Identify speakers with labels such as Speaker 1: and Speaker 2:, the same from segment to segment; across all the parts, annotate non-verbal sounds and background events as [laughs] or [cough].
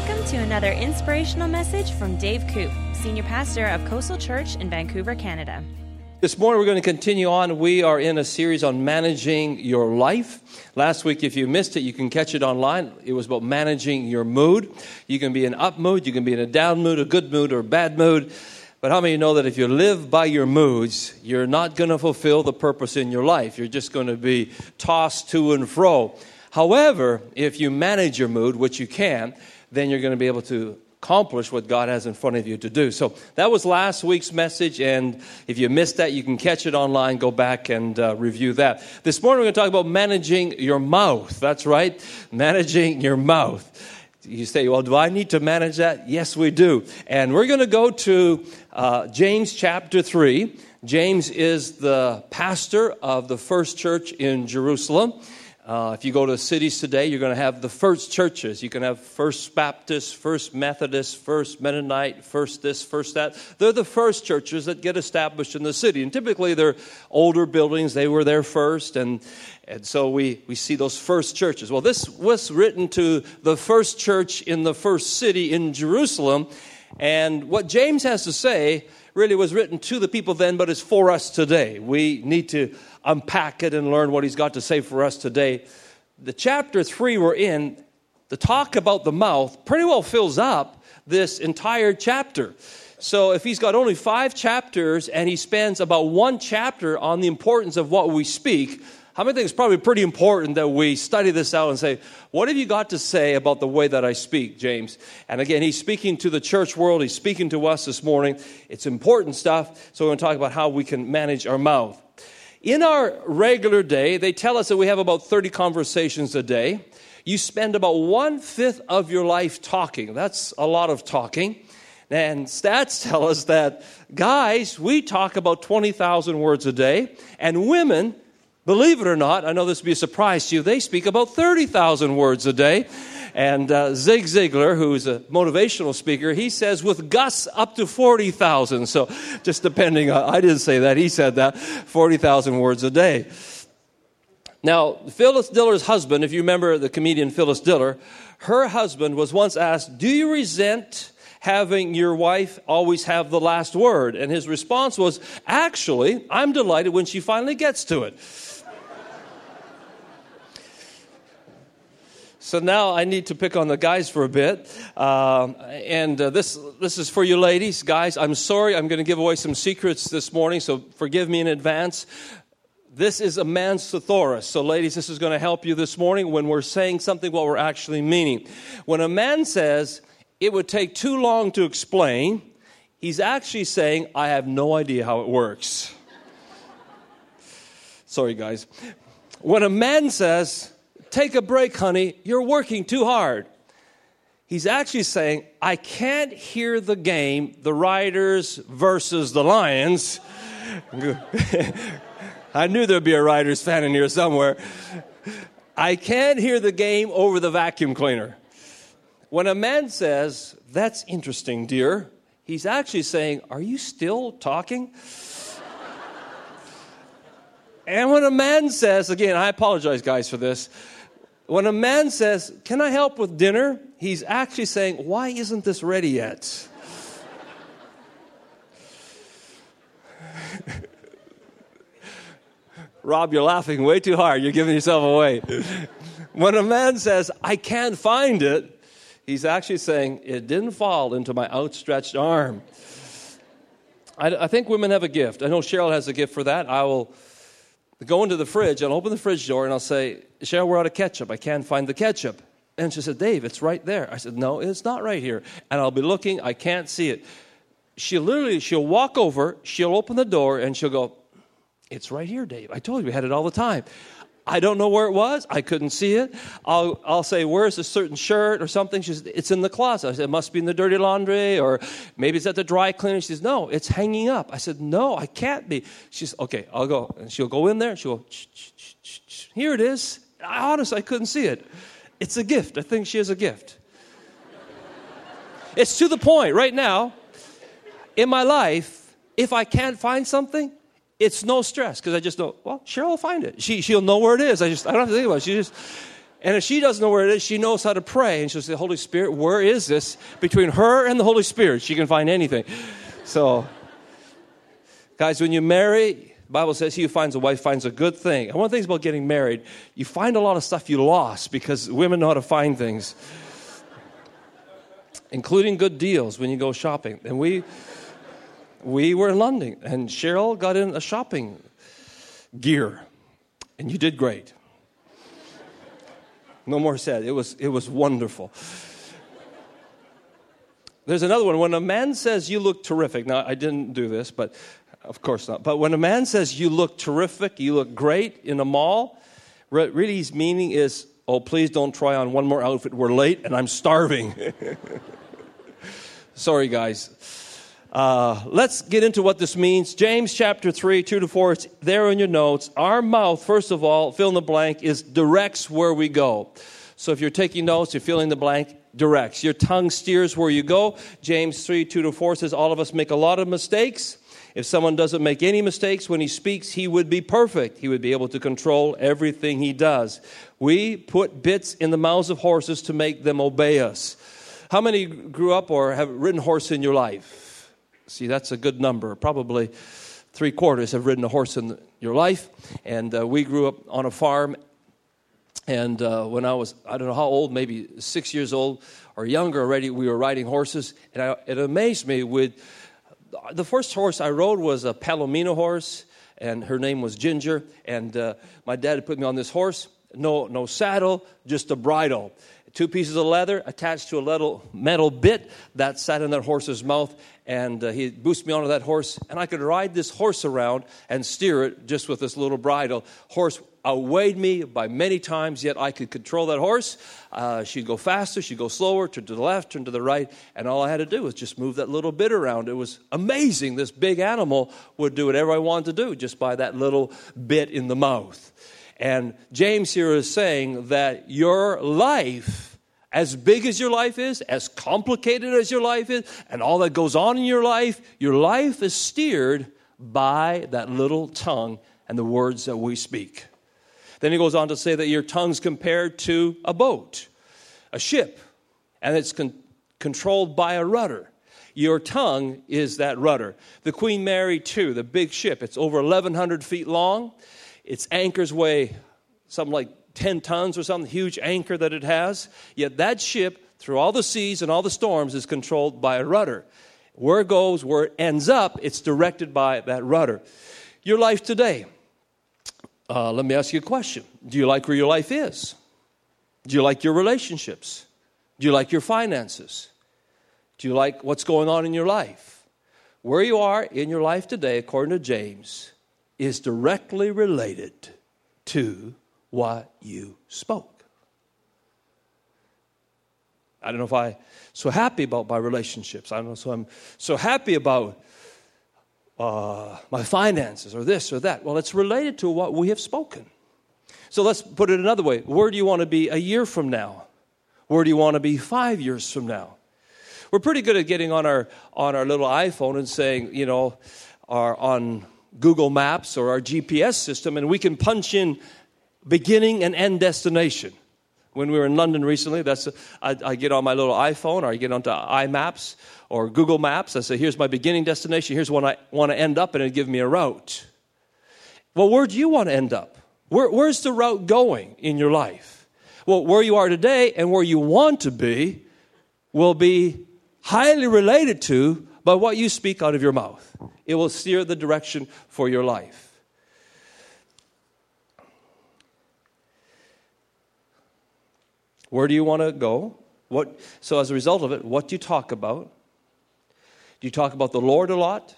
Speaker 1: Welcome to another inspirational message from Dave Koop, Senior Pastor of Coastal Church in Vancouver, Canada.
Speaker 2: This morning, we're going to continue on. We are in a series on managing your life. Last week, if you missed it, you can catch it online. It was about managing your mood. You can be in up mood, you can be in a down mood, a good mood, or a bad mood. But how many know that if you live by your moods, you're not going to fulfill the purpose in your life? You're just going to be tossed to and fro. However, if you manage your mood, which you can, then you're going to be able to accomplish what God has in front of you to do. So that was last week's message, and if you missed that, you can catch it online. Go back and uh, review that. This morning, we're going to talk about managing your mouth. That's right, managing your mouth. You say, well, do I need to manage that? Yes, we do. And we're going to go to uh, James chapter 3. James is the pastor of the first church in Jerusalem. Uh, if you go to cities today, you're going to have the first churches. You can have First Baptist, First Methodist, First Mennonite, First this, First that. They're the first churches that get established in the city. And typically they're older buildings. They were there first. And, and so we, we see those first churches. Well, this was written to the first church in the first city in Jerusalem. And what James has to say really was written to the people then, but is for us today. We need to unpack it and learn what he's got to say for us today. The chapter three we're in, the talk about the mouth, pretty well fills up this entire chapter. So if he's got only five chapters and he spends about one chapter on the importance of what we speak, how many think it's probably pretty important that we study this out and say, what have you got to say about the way that I speak, James? And again, he's speaking to the church world, he's speaking to us this morning. It's important stuff, so we're going to talk about how we can manage our mouth. In our regular day, they tell us that we have about 30 conversations a day. You spend about one fifth of your life talking. That's a lot of talking. And stats tell us that guys, we talk about 20,000 words a day, and women, believe it or not, I know this will be a surprise to you, they speak about 30,000 words a day. And uh, Zig Ziglar, who's a motivational speaker, he says with gusts up to 40,000. So just depending, on, I didn't say that, he said that, 40,000 words a day. Now, Phyllis Diller's husband, if you remember the comedian Phyllis Diller, her husband was once asked, Do you resent having your wife always have the last word? And his response was, Actually, I'm delighted when she finally gets to it. So now I need to pick on the guys for a bit. Um, and uh, this, this is for you ladies. Guys, I'm sorry I'm going to give away some secrets this morning, so forgive me in advance. This is a man's thesaurus. So, ladies, this is going to help you this morning when we're saying something what we're actually meaning. When a man says, it would take too long to explain, he's actually saying, I have no idea how it works. [laughs] Sorry, guys. When a man says, Take a break, honey. You're working too hard. He's actually saying, I can't hear the game, the Riders versus the Lions. [laughs] I knew there'd be a Riders fan in here somewhere. I can't hear the game over the vacuum cleaner. When a man says, That's interesting, dear, he's actually saying, Are you still talking? and when a man says, again, I apologize, guys, for this. When a man says, Can I help with dinner? he's actually saying, Why isn't this ready yet? [laughs] Rob, you're laughing way too hard. You're giving yourself away. when a man says, I can't find it, he's actually saying, It didn't fall into my outstretched arm. I, I think women have a gift. I know Cheryl has a gift for that. I will go into the fridge, I'll open the fridge door, and I'll say, Cheryl, we're out of ketchup. I can't find the ketchup. And she said, Dave, it's right there. I said, No, it's not right here. And I'll be looking, I can't see it. She'll literally, she'll walk over, she'll open the door, and she'll go, It's right here, Dave. I told you we had it all the time. I don't know where it was. I couldn't see it. I'll, I'll say, Where's a certain shirt or something? She says, It's in the closet. I said, It must be in the dirty laundry or maybe it's at the dry cleaner. She says, No, it's hanging up. I said, No, I can't be. She says, Okay, I'll go. And she'll go in there. and She'll go, Here it is. I, honestly, I couldn't see it. It's a gift. I think she has a gift. it's to the point right now in my life, if I can't find something, it's no stress because I just know, well, Cheryl will find it. She, she'll know where it is. I just, I don't have to think about it. She just, And if she doesn't know where it is, she knows how to pray. And she'll say, Holy Spirit, where is this? Between her and the Holy Spirit, she can find anything. So, guys, when you marry, Bible says he who finds a wife finds a good thing. And one of the things about getting married, you find a lot of stuff you lost because women know how to find things, including good deals when you go shopping. And we, we were in London, and Cheryl got in a shopping gear, and you did great. No more said. It was, it was wonderful. There's another one. When a man says, You look terrific. Now, I didn't do this, but of course not. But when a man says, You look terrific, you look great in a mall, really his meaning is, Oh, please don't try on one more outfit. We're late and I'm starving. [laughs] Sorry, guys. Uh, let's get into what this means. James chapter 3, 2 to 4, it's there in your notes. Our mouth, first of all, fill in the blank, is directs where we go. So if you're taking notes, you're filling the blank, directs. Your tongue steers where you go. James 3, 2 to 4 says, All of us make a lot of mistakes. If someone doesn't make any mistakes when he speaks, he would be perfect. He would be able to control everything he does. We put bits in the mouths of horses to make them obey us. How many grew up or have ridden horse in your life? See, that's a good number. Probably three quarters have ridden a horse in your life. And uh, we grew up on a farm. And uh, when I was, I don't know how old, maybe six years old or younger already, we were riding horses. And I, it amazed me with the first horse I rode was a Palomino horse, and her name was Ginger. And uh, my dad put me on this horse. No, no saddle, just a bridle two pieces of leather attached to a little metal bit that sat in that horse's mouth. And uh, he boosted me onto that horse, and I could ride this horse around and steer it just with this little bridle. Horse outweighed me by many times, yet I could control that horse. Uh, she'd go faster, she'd go slower, turn to the left, turn to the right, and all I had to do was just move that little bit around. It was amazing. This big animal would do whatever I wanted to do just by that little bit in the mouth. And James here is saying that your life, as big as your life is, as complicated as your life is, and all that goes on in your life, your life is steered by that little tongue and the words that we speak. Then he goes on to say that your tongue's compared to a boat, a ship, and it's con- controlled by a rudder. Your tongue is that rudder. The Queen Mary 2, the big ship, it's over 1,100 feet long. Its anchors weigh something like 10 tons or something, huge anchor that it has. Yet that ship, through all the seas and all the storms, is controlled by a rudder. Where it goes, where it ends up, it's directed by that rudder. Your life today. Uh, let me ask you a question. Do you like where your life is? Do you like your relationships? Do you like your finances? Do you like what's going on in your life? Where you are in your life today, according to James, is directly related to what you spoke. I don't know if I'm so happy about my relationships. I don't know so I'm so happy about uh, my finances or this or that. Well, it's related to what we have spoken. So let's put it another way. Where do you want to be a year from now? Where do you want to be five years from now? We're pretty good at getting on our on our little iPhone and saying, you know, our on Google Maps or our GPS system, and we can punch in beginning and end destination. When we were in London recently, that's I, I get on my little iPhone or I get onto iMaps or Google Maps. I say, here's my beginning destination. Here's where I want to end up, and it give me a route. Well, where do you want to end up? Where, where's the route going in your life? Well, where you are today and where you want to be will be highly related to by what you speak out of your mouth. It will steer the direction for your life. Where do you want to go? What, so, as a result of it, what do you talk about? Do you talk about the Lord a lot?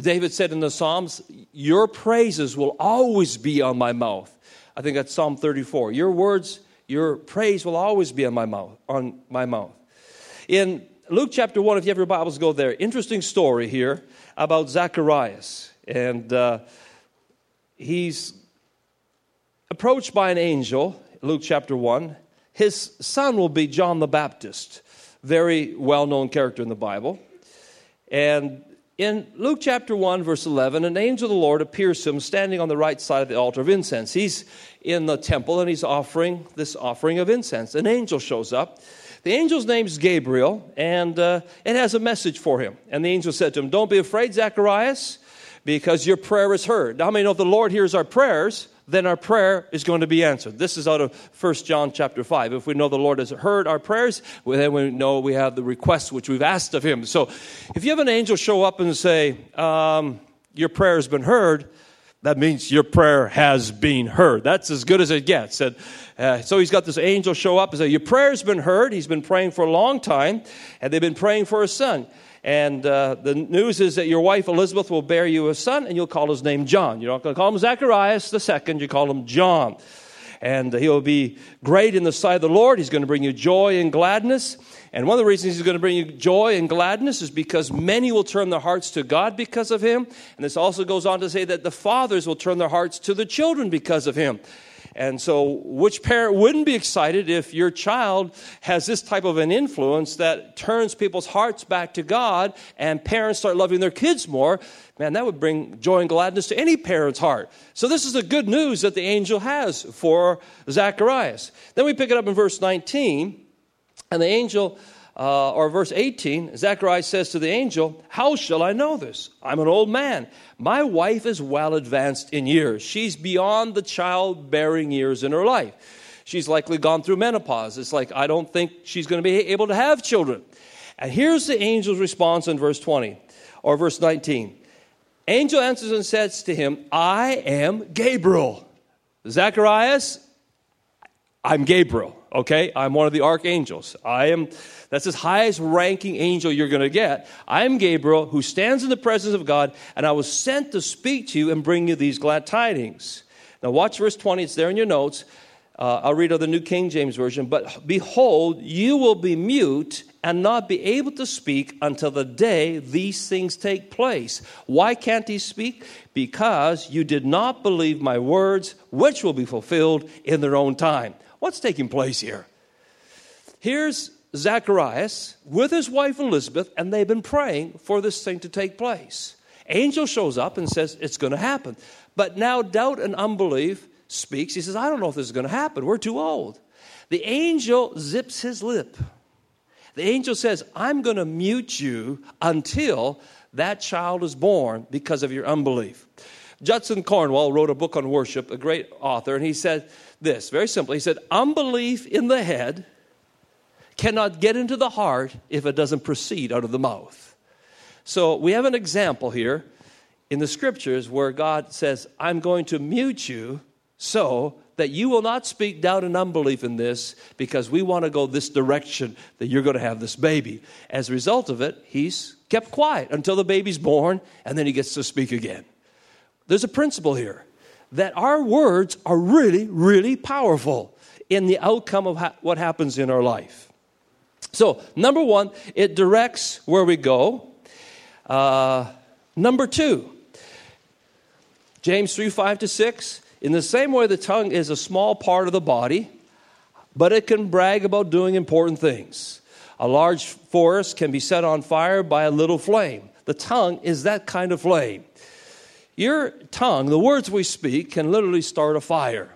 Speaker 2: David said in the Psalms, Your praises will always be on my mouth. I think that's Psalm 34. Your words, your praise will always be on my mouth. On my mouth. In Luke chapter 1, if you have your Bibles, go there. Interesting story here about Zacharias. And uh, he's approached by an angel, Luke chapter 1. His son will be John the Baptist, very well known character in the Bible. And In Luke chapter 1, verse 11, an angel of the Lord appears to him standing on the right side of the altar of incense. He's in the temple and he's offering this offering of incense. An angel shows up. The angel's name is Gabriel, and uh, it has a message for him. And the angel said to him, Don't be afraid, Zacharias, because your prayer is heard. Now, many know if the Lord hears our prayers? then our prayer is going to be answered. This is out of 1 John chapter 5. If we know the Lord has heard our prayers, well, then we know we have the requests which we've asked of Him. So if you have an angel show up and say, um, Your prayer has been heard, that means your prayer has been heard. That's as good as it gets. And, uh, so he's got this angel show up and say, Your prayer's been heard. He's been praying for a long time, and they've been praying for a son. And uh, the news is that your wife Elizabeth will bear you a son, and you'll call his name John. You're not going to call him Zacharias the second, you call him John. And he'll be great in the sight of the Lord. He's going to bring you joy and gladness. And one of the reasons he's going to bring you joy and gladness is because many will turn their hearts to God because of him. And this also goes on to say that the fathers will turn their hearts to the children because of him. And so, which parent wouldn't be excited if your child has this type of an influence that turns people's hearts back to God and parents start loving their kids more? Man, that would bring joy and gladness to any parent's heart. So, this is the good news that the angel has for Zacharias. Then we pick it up in verse 19, and the angel uh, or verse 18, Zacharias says to the angel, How shall I know this? I'm an old man. My wife is well advanced in years. She's beyond the childbearing years in her life. She's likely gone through menopause. It's like, I don't think she's going to be able to have children. And here's the angel's response in verse 20 or verse 19. Angel answers and says to him, I am Gabriel. Zacharias, I'm Gabriel, okay? I'm one of the archangels. I am that's the highest ranking angel you're to get. I am Gabriel, who stands in the presence of God, and I was sent to speak to you and bring you these glad tidings. Now, watch verse 20, it's there in your notes. Uh, I'll read out the New King James Version. But behold, you will be mute and not be able to speak until the day these things take place. Why can't he speak? Because you did not believe my words, which will be fulfilled in their own time. What's taking place here? Here's Zacharias with his wife Elizabeth, and they've been praying for this thing to take place. Angel shows up and says, It's going to happen. But now doubt and unbelief speaks. He says, I don't know if this is going to happen. We're too old. The angel zips his lip. The angel says, I'm going to mute you until that child is born because of your unbelief. Judson Cornwall wrote a book on worship, a great author, and he said this very simply. He said, Unbelief in the head cannot get into the heart if it doesn't proceed out of the mouth. So we have an example here in the scriptures where God says, I'm going to mute you so that you will not speak doubt and unbelief in this because we want to go this direction that you're going to have this baby. As a result of it, he's kept quiet until the baby's born and then he gets to speak again. There's a principle here that our words are really, really powerful in the outcome of ha- what happens in our life. So, number one, it directs where we go. Uh, number two, James 3 5 to 6. In the same way, the tongue is a small part of the body, but it can brag about doing important things. A large forest can be set on fire by a little flame. The tongue is that kind of flame. Your tongue, the words we speak, can literally start a fire.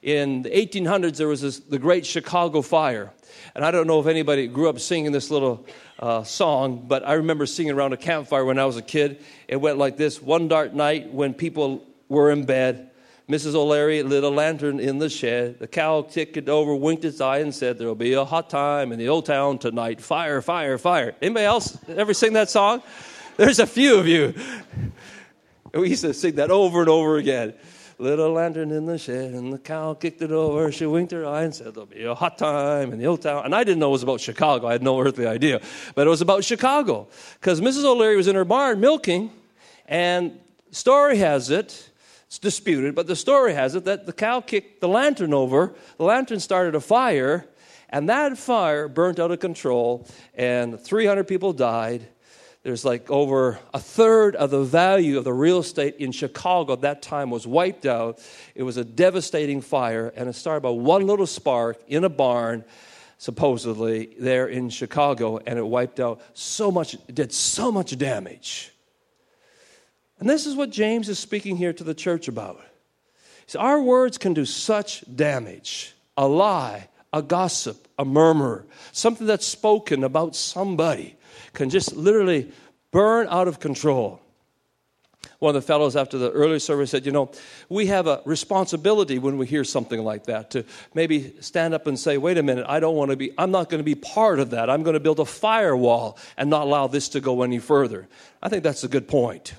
Speaker 2: In the 1800s, there was this, the Great Chicago Fire. And I don't know if anybody grew up singing this little uh, song, but I remember singing around a campfire when I was a kid. It went like this One dark night when people were in bed, Mrs. O'Leary lit a lantern in the shed. The cow ticked it over, winked its eye, and said, There'll be a hot time in the old town tonight. Fire, fire, fire. Anybody else ever sing that song? There's a few of you. [laughs] We used to sing that over and over again little lantern in the shed, and the cow kicked it over. She winked her eye and said, There'll be a hot time in the old town. And I didn't know it was about Chicago. I had no earthly idea. But it was about Chicago. Because Mrs. O'Leary was in her barn milking, and story has it, it's disputed, but the story has it that the cow kicked the lantern over. The lantern started a fire, and that fire burnt out of control, and 300 people died there's like over a third of the value of the real estate in Chicago at that time was wiped out. It was a devastating fire, and it started by one little spark in a barn, supposedly, there in Chicago, and it wiped out so much, it did so much damage. And this is what James is speaking here to the church about. See, our words can do such damage. A lie, a gossip, a murmur, something that's spoken about somebody can just literally burn out of control. One of the fellows after the early service said, You know, we have a responsibility when we hear something like that to maybe stand up and say, Wait a minute, I don't want to be, I'm not going to be part of that. I'm going to build a firewall and not allow this to go any further. I think that's a good point.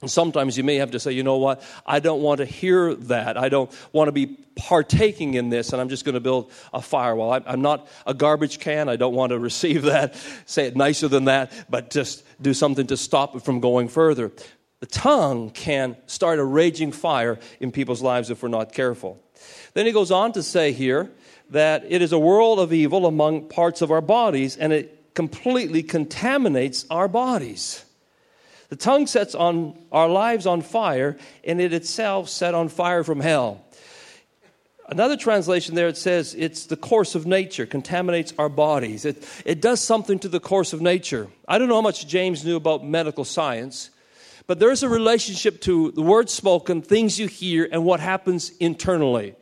Speaker 2: And sometimes you may have to say, you know what, I don't want to hear that. I don't want to be partaking in this, and I'm just going to build a firewall. I'm not a garbage can. I don't want to [laughs] receive that. Say it nicer than that, but just do something to stop it from going further. The tongue can start a raging fire in people's lives if we're not careful. Then he goes on to say here that it is a world of evil among parts of our bodies, and it completely contaminates our bodies. The tongue sets on our lives on fire, and it itself set on fire from hell. Another translation there, it says it's the course of nature, contaminates our bodies. It, it does something to the course of nature. I don't know how much James knew about medical science, but there's a relationship to the words spoken, things you hear, and what happens internally.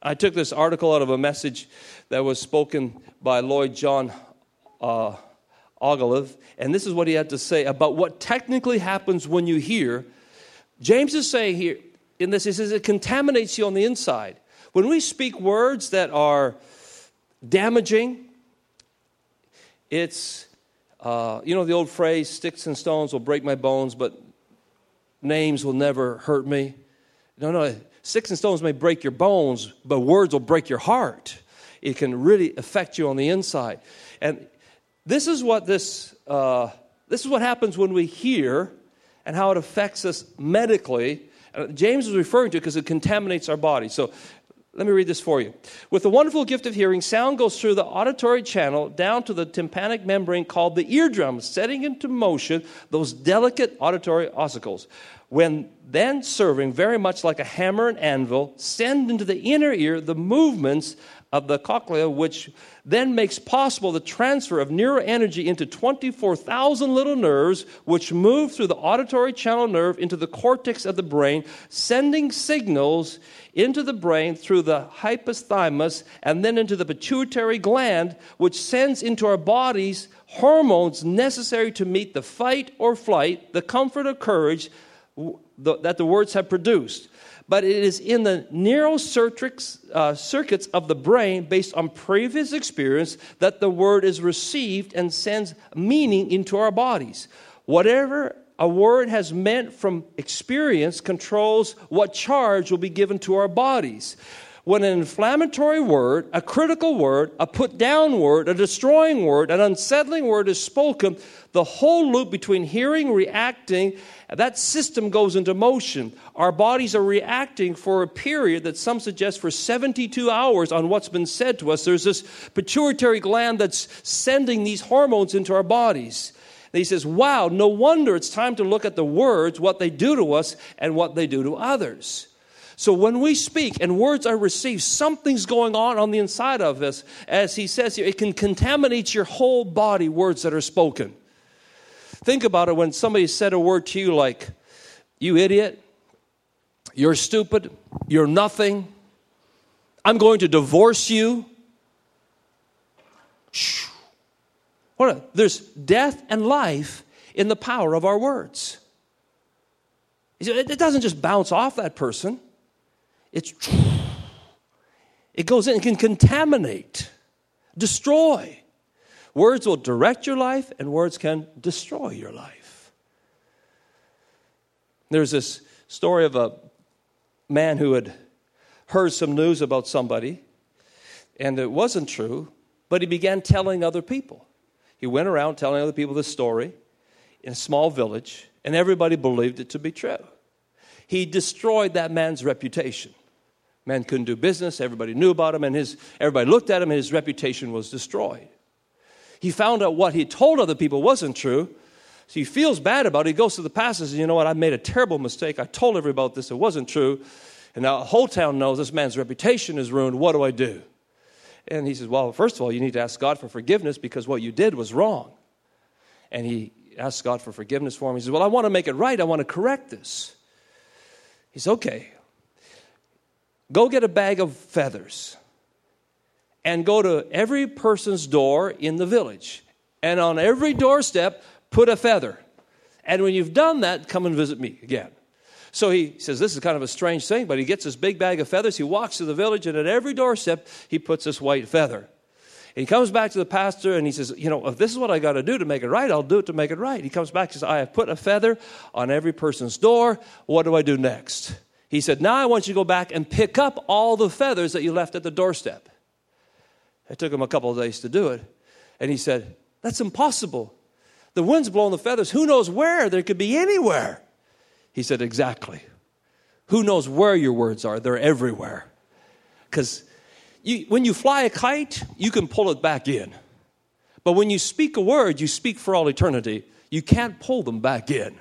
Speaker 2: I took this article out of a message that was spoken by Lloyd John uh, Ogilvie, and this is what he had to say about what technically happens when you hear. James is saying here in this, he says it contaminates you on the inside. When we speak words that are damaging, it's, uh, you know, the old phrase, sticks and stones will break my bones, but names will never hurt me. No, no, sticks and stones may break your bones, but words will break your heart. It can really affect you on the inside. And this is what this, uh, this is what happens when we hear and how it affects us medically. Uh, James is referring to because it contaminates our body. So let me read this for you. With the wonderful gift of hearing, sound goes through the auditory channel down to the tympanic membrane called the eardrum, setting into motion those delicate auditory ossicles. When then serving very much like a hammer and anvil, send into the inner ear the movements of the cochlea, which then makes possible the transfer of neural energy into 24,000 little nerves, which move through the auditory channel nerve into the cortex of the brain, sending signals into the brain through the hypothalamus and then into the pituitary gland, which sends into our bodies hormones necessary to meet the fight or flight, the comfort or courage that the words have produced but it is in the neural uh, circuits of the brain based on previous experience that the word is received and sends meaning into our bodies. Whatever a word has meant from experience controls what charge will be given to our bodies. When an inflammatory word, a critical word, a put down word, a destroying word, an unsettling word is spoken, the whole loop between hearing, reacting, that system goes into motion. Our bodies are reacting for a period that some suggest for 72 hours on what's been said to us. There's this pituitary gland that's sending these hormones into our bodies. And he says, Wow, no wonder it's time to look at the words, what they do to us, and what they do to others. So when we speak and words are received, something's going on on the inside of us. As he says here, it can contaminate your whole body, words that are spoken. Think about it when somebody said a word to you like, you idiot, you're stupid, you're nothing, I'm going to divorce you. There's death and life in the power of our words. It doesn't just bounce off that person. It's [sniffs] it goes in, it can contaminate, destroy. Words will direct your life, and words can destroy your life. There's this story of a man who had heard some news about somebody, and it wasn't true, but he began telling other people. He went around telling other people the story in a small village, and everybody believed it to be true. He destroyed that man's reputation. Man couldn't do business, everybody knew about him, and his, everybody looked at him, and his reputation was destroyed. He found out what he told other people wasn't true. So he feels bad about it. He goes to the pastor and says, You know what? I made a terrible mistake. I told everybody about this. It wasn't true. And now the whole town knows this man's reputation is ruined. What do I do? And he says, Well, first of all, you need to ask God for forgiveness because what you did was wrong. And he asks God for forgiveness for him. He says, Well, I want to make it right. I want to correct this. He says, Okay, go get a bag of feathers and go to every person's door in the village. And on every doorstep, put a feather. And when you've done that, come and visit me again. So he says, This is kind of a strange thing, but he gets this big bag of feathers. He walks to the village, and at every doorstep, he puts this white feather. And he comes back to the pastor and he says, You know, if this is what I got to do to make it right, I'll do it to make it right. He comes back and says, I have put a feather on every person's door. What do I do next? He said, Now I want you to go back and pick up all the feathers that you left at the doorstep. It took him a couple of days to do it. And he said, That's impossible. The wind's blowing the feathers. Who knows where? There could be anywhere. He said, Exactly. Who knows where your words are? They're everywhere. Because when you fly a kite, you can pull it back in. But when you speak a word, you speak for all eternity. You can't pull them back in.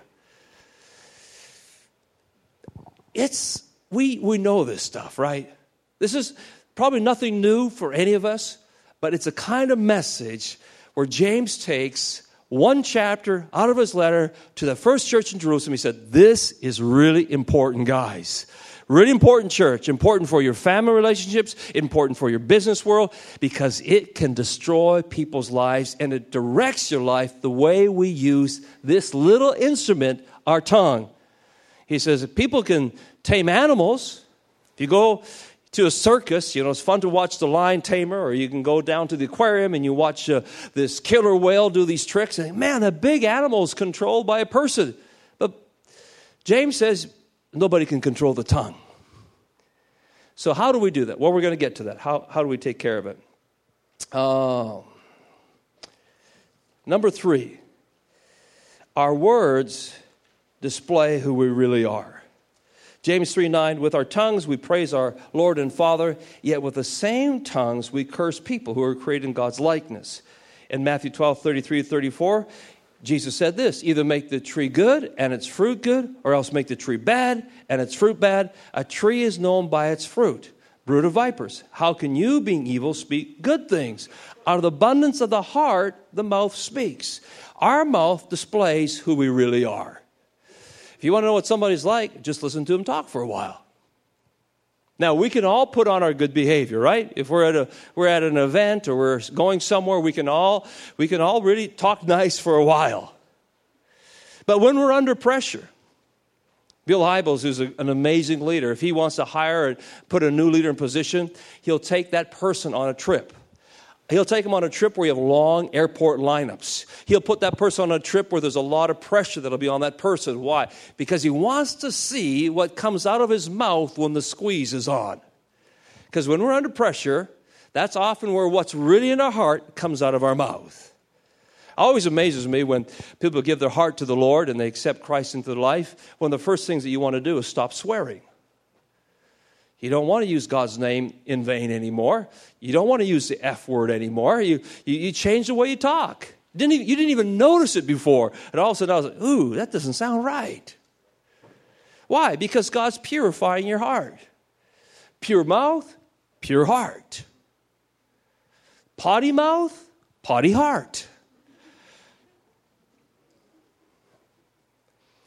Speaker 2: It's, we, we know this stuff, right? This is probably nothing new for any of us, but it's a kind of message where James takes one chapter out of his letter to the first church in Jerusalem. He said, This is really important, guys. Really important church, important for your family relationships, important for your business world, because it can destroy people's lives and it directs your life the way we use this little instrument, our tongue. He says, people can tame animals. If you go to a circus. You know, it's fun to watch the lion tamer, or you can go down to the aquarium and you watch uh, this killer whale do these tricks. And man, a big animal is controlled by a person. But James says nobody can control the tongue. So, how do we do that? Well, we're going to get to that. How, how do we take care of it? Uh, number three, our words display who we really are. James 3 9, with our tongues we praise our Lord and Father, yet with the same tongues we curse people who are created in God's likeness. In Matthew 12 33 34, Jesus said this either make the tree good and its fruit good, or else make the tree bad and its fruit bad. A tree is known by its fruit. Brood of vipers, how can you, being evil, speak good things? Out of the abundance of the heart, the mouth speaks. Our mouth displays who we really are. If you want to know what somebody's like, just listen to them talk for a while. Now, we can all put on our good behavior, right? If we're at, a, we're at an event or we're going somewhere, we can, all, we can all really talk nice for a while. But when we're under pressure, Bill Hybels, who's a, an amazing leader, if he wants to hire and put a new leader in position, he'll take that person on a trip. He'll take them on a trip where you have long airport lineups. He'll put that person on a trip where there's a lot of pressure that'll be on that person. Why? Because he wants to see what comes out of his mouth when the squeeze is on. Because when we're under pressure, that's often where what's really in our heart comes out of our mouth. It always amazes me when people give their heart to the Lord and they accept Christ into their life, one of the first things that you want to do is stop swearing. You don't want to use God's name in vain anymore. You don't want to use the F word anymore. You, you, you change the way you talk. Didn't even, you didn't even notice it before. And all of a sudden I was like, ooh, that doesn't sound right. Why? Because God's purifying your heart. Pure mouth, pure heart. Potty mouth, potty heart.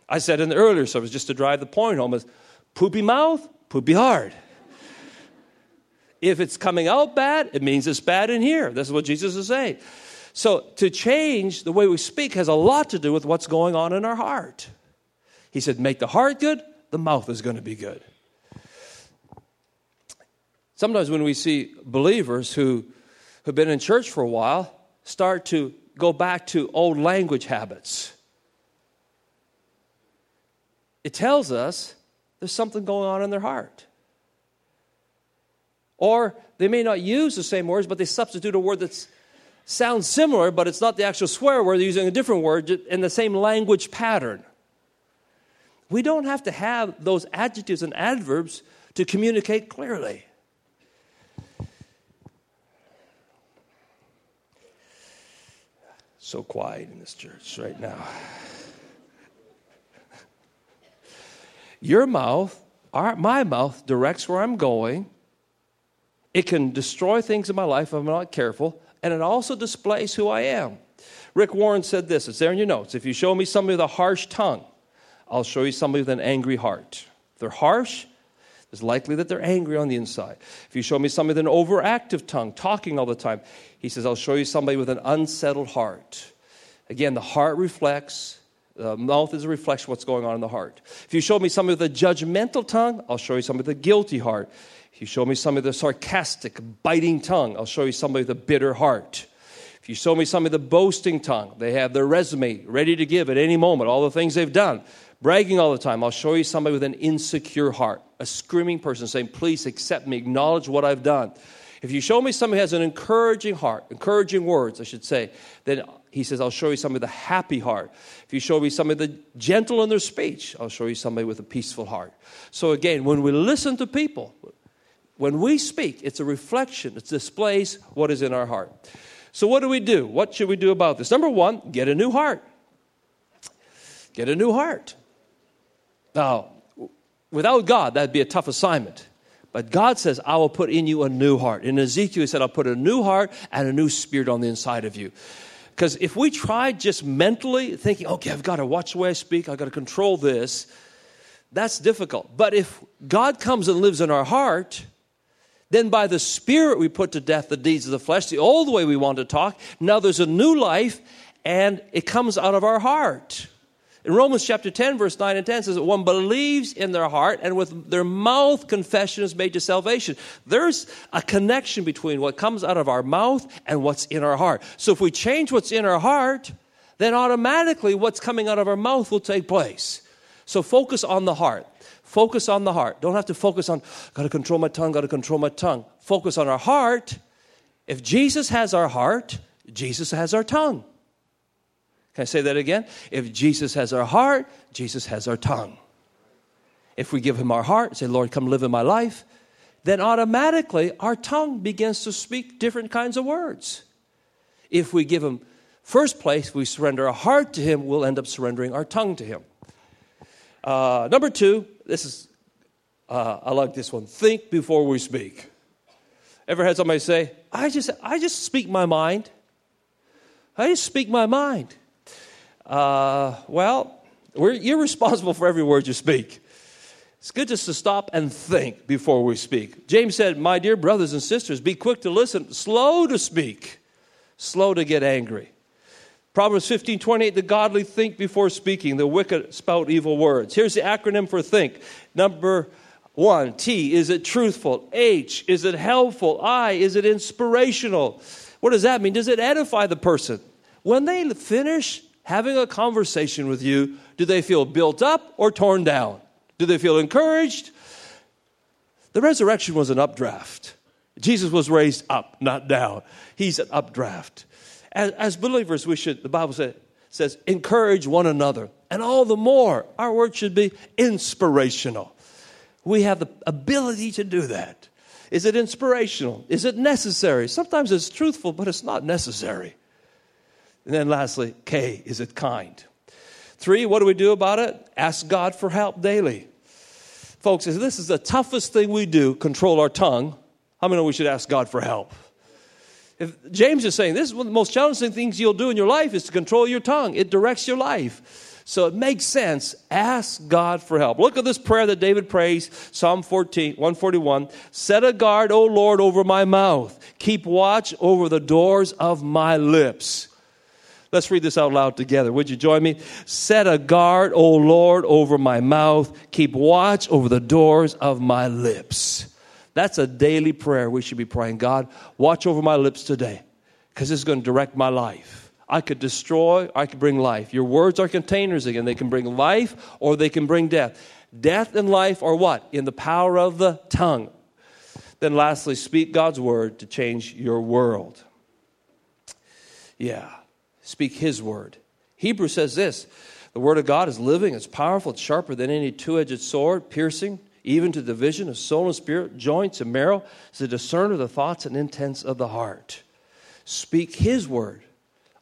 Speaker 2: I said in the earlier service, just to drive the point home, is poopy mouth, poopy hard. If it's coming out bad, it means it's bad in here. This is what Jesus is saying. So, to change the way we speak has a lot to do with what's going on in our heart. He said, Make the heart good, the mouth is going to be good. Sometimes when we see believers who have been in church for a while start to go back to old language habits, it tells us there's something going on in their heart. Or they may not use the same words, but they substitute a word that sounds similar, but it's not the actual swear word. They're using a different word in the same language pattern. We don't have to have those adjectives and adverbs to communicate clearly. So quiet in this church right now. Your mouth, our, my mouth, directs where I'm going it can destroy things in my life if I'm not careful, and it also displays who I am. Rick Warren said this, it's there in your notes. If you show me somebody with a harsh tongue, I'll show you somebody with an angry heart. If they're harsh, it's likely that they're angry on the inside. If you show me somebody with an overactive tongue, talking all the time, he says, I'll show you somebody with an unsettled heart. Again, the heart reflects, the mouth is a reflection of what's going on in the heart. If you show me somebody with a judgmental tongue, I'll show you somebody with a guilty heart. If you show me somebody with a sarcastic, biting tongue, I'll show you somebody with a bitter heart. If you show me somebody with a boasting tongue, they have their resume ready to give at any moment, all the things they've done, bragging all the time. I'll show you somebody with an insecure heart, a screaming person saying, Please accept me, acknowledge what I've done. If you show me somebody who has an encouraging heart, encouraging words, I should say, then he says, I'll show you somebody with a happy heart. If you show me somebody gentle in their speech, I'll show you somebody with a peaceful heart. So again, when we listen to people, when we speak, it's a reflection, it displays what is in our heart. So, what do we do? What should we do about this? Number one, get a new heart. Get a new heart. Now, without God, that'd be a tough assignment. But God says, I will put in you a new heart. In Ezekiel, he said, I'll put a new heart and a new spirit on the inside of you. Because if we try just mentally thinking, okay, I've got to watch the way I speak, I've got to control this, that's difficult. But if God comes and lives in our heart, then by the Spirit we put to death the deeds of the flesh, the old way we want to talk. Now there's a new life, and it comes out of our heart. In Romans chapter 10, verse 9 and 10 says that one believes in their heart and with their mouth confession is made to salvation. There's a connection between what comes out of our mouth and what's in our heart. So if we change what's in our heart, then automatically what's coming out of our mouth will take place. So focus on the heart. Focus on the heart. Don't have to focus on, got to control my tongue, got to control my tongue. Focus on our heart. If Jesus has our heart, Jesus has our tongue. Can I say that again? If Jesus has our heart, Jesus has our tongue. If we give him our heart, say, Lord, come live in my life, then automatically our tongue begins to speak different kinds of words. If we give him first place, we surrender our heart to him, we'll end up surrendering our tongue to him. Uh, number two, this is, uh, I like this one. Think before we speak. Ever had somebody say, I just, I just speak my mind? I just speak my mind. Uh, well, you're responsible for every word you speak. It's good just to stop and think before we speak. James said, My dear brothers and sisters, be quick to listen, slow to speak, slow to get angry. Proverbs 15 28, the godly think before speaking, the wicked spout evil words. Here's the acronym for think. Number one, T, is it truthful? H, is it helpful? I, is it inspirational? What does that mean? Does it edify the person? When they finish having a conversation with you, do they feel built up or torn down? Do they feel encouraged? The resurrection was an updraft. Jesus was raised up, not down. He's an updraft. As, as believers, we should, the Bible say, says, encourage one another. And all the more, our word should be inspirational. We have the ability to do that. Is it inspirational? Is it necessary? Sometimes it's truthful, but it's not necessary. And then lastly, K, is it kind? Three, what do we do about it? Ask God for help daily. Folks, this is the toughest thing we do, control our tongue. How many know we should ask God for help? If James is saying this is one of the most challenging things you'll do in your life is to control your tongue. It directs your life. So it makes sense. Ask God for help. Look at this prayer that David prays, Psalm 14, 141. Set a guard, O Lord, over my mouth. Keep watch over the doors of my lips. Let's read this out loud together. Would you join me? Set a guard, O Lord, over my mouth. Keep watch over the doors of my lips. That's a daily prayer we should be praying. God, watch over my lips today because is going to direct my life. I could destroy, I could bring life. Your words are containers again. They can bring life or they can bring death. Death and life are what? In the power of the tongue. Then, lastly, speak God's word to change your world. Yeah, speak His word. Hebrew says this the word of God is living, it's powerful, it's sharper than any two edged sword, piercing even to the vision of soul and spirit, joints and marrow, is a discerner of the thoughts and intents of the heart. Speak His word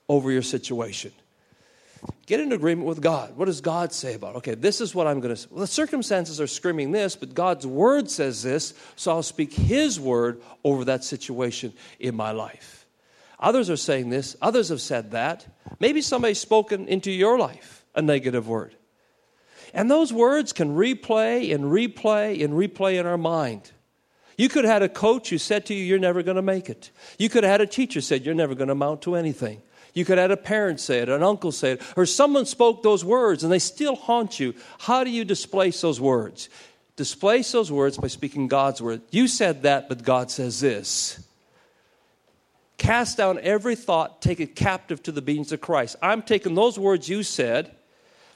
Speaker 2: over your situation. Get in agreement with God. What does God say about? It? Okay, this is what I'm going to. Well, the circumstances are screaming this, but God's word says this, so I'll speak His word over that situation in my life. Others are saying this, others have said that. Maybe somebody's spoken into your life a negative word. And those words can replay and replay and replay in our mind. You could have had a coach who said to you, You're never going to make it. You could have had a teacher said, You're never going to amount to anything. You could have had a parent say it, an uncle say it, or someone spoke those words and they still haunt you. How do you displace those words? Displace those words by speaking God's word. You said that, but God says this. Cast down every thought, take it captive to the obedience of Christ. I'm taking those words you said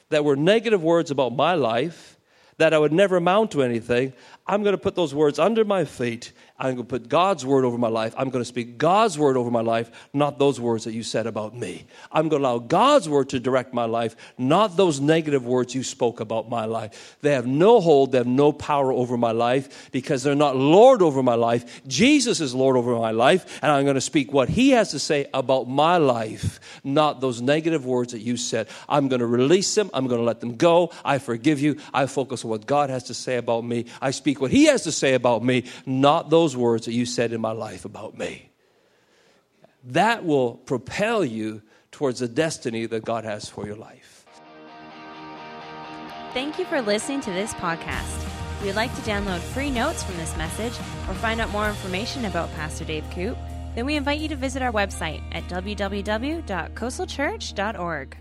Speaker 2: that were negative words about my life, that I would never amount to anything. I'm going to put those words under my feet I'm going to put God's word over my life. I'm going to speak God's word over my life, not those words that you said about me. I'm going to allow God's word to direct my life, not those negative words you spoke about my life. They have no hold, they have no power over my life because they're not Lord over my life. Jesus is Lord over my life, and I'm going to speak what He has to say about my life, not those negative words that you said. I'm going to release them, I'm going to let them go. I forgive you. I focus on what God has to say about me. I speak what He has to say about me, not those those words that you said in my life about me. That will propel you towards the destiny that God has for your life.
Speaker 1: Thank you for listening to this podcast. If you'd like to download free notes from this message or find out more information about Pastor Dave Koop, then we invite you to visit our website at www.coastalchurch.org.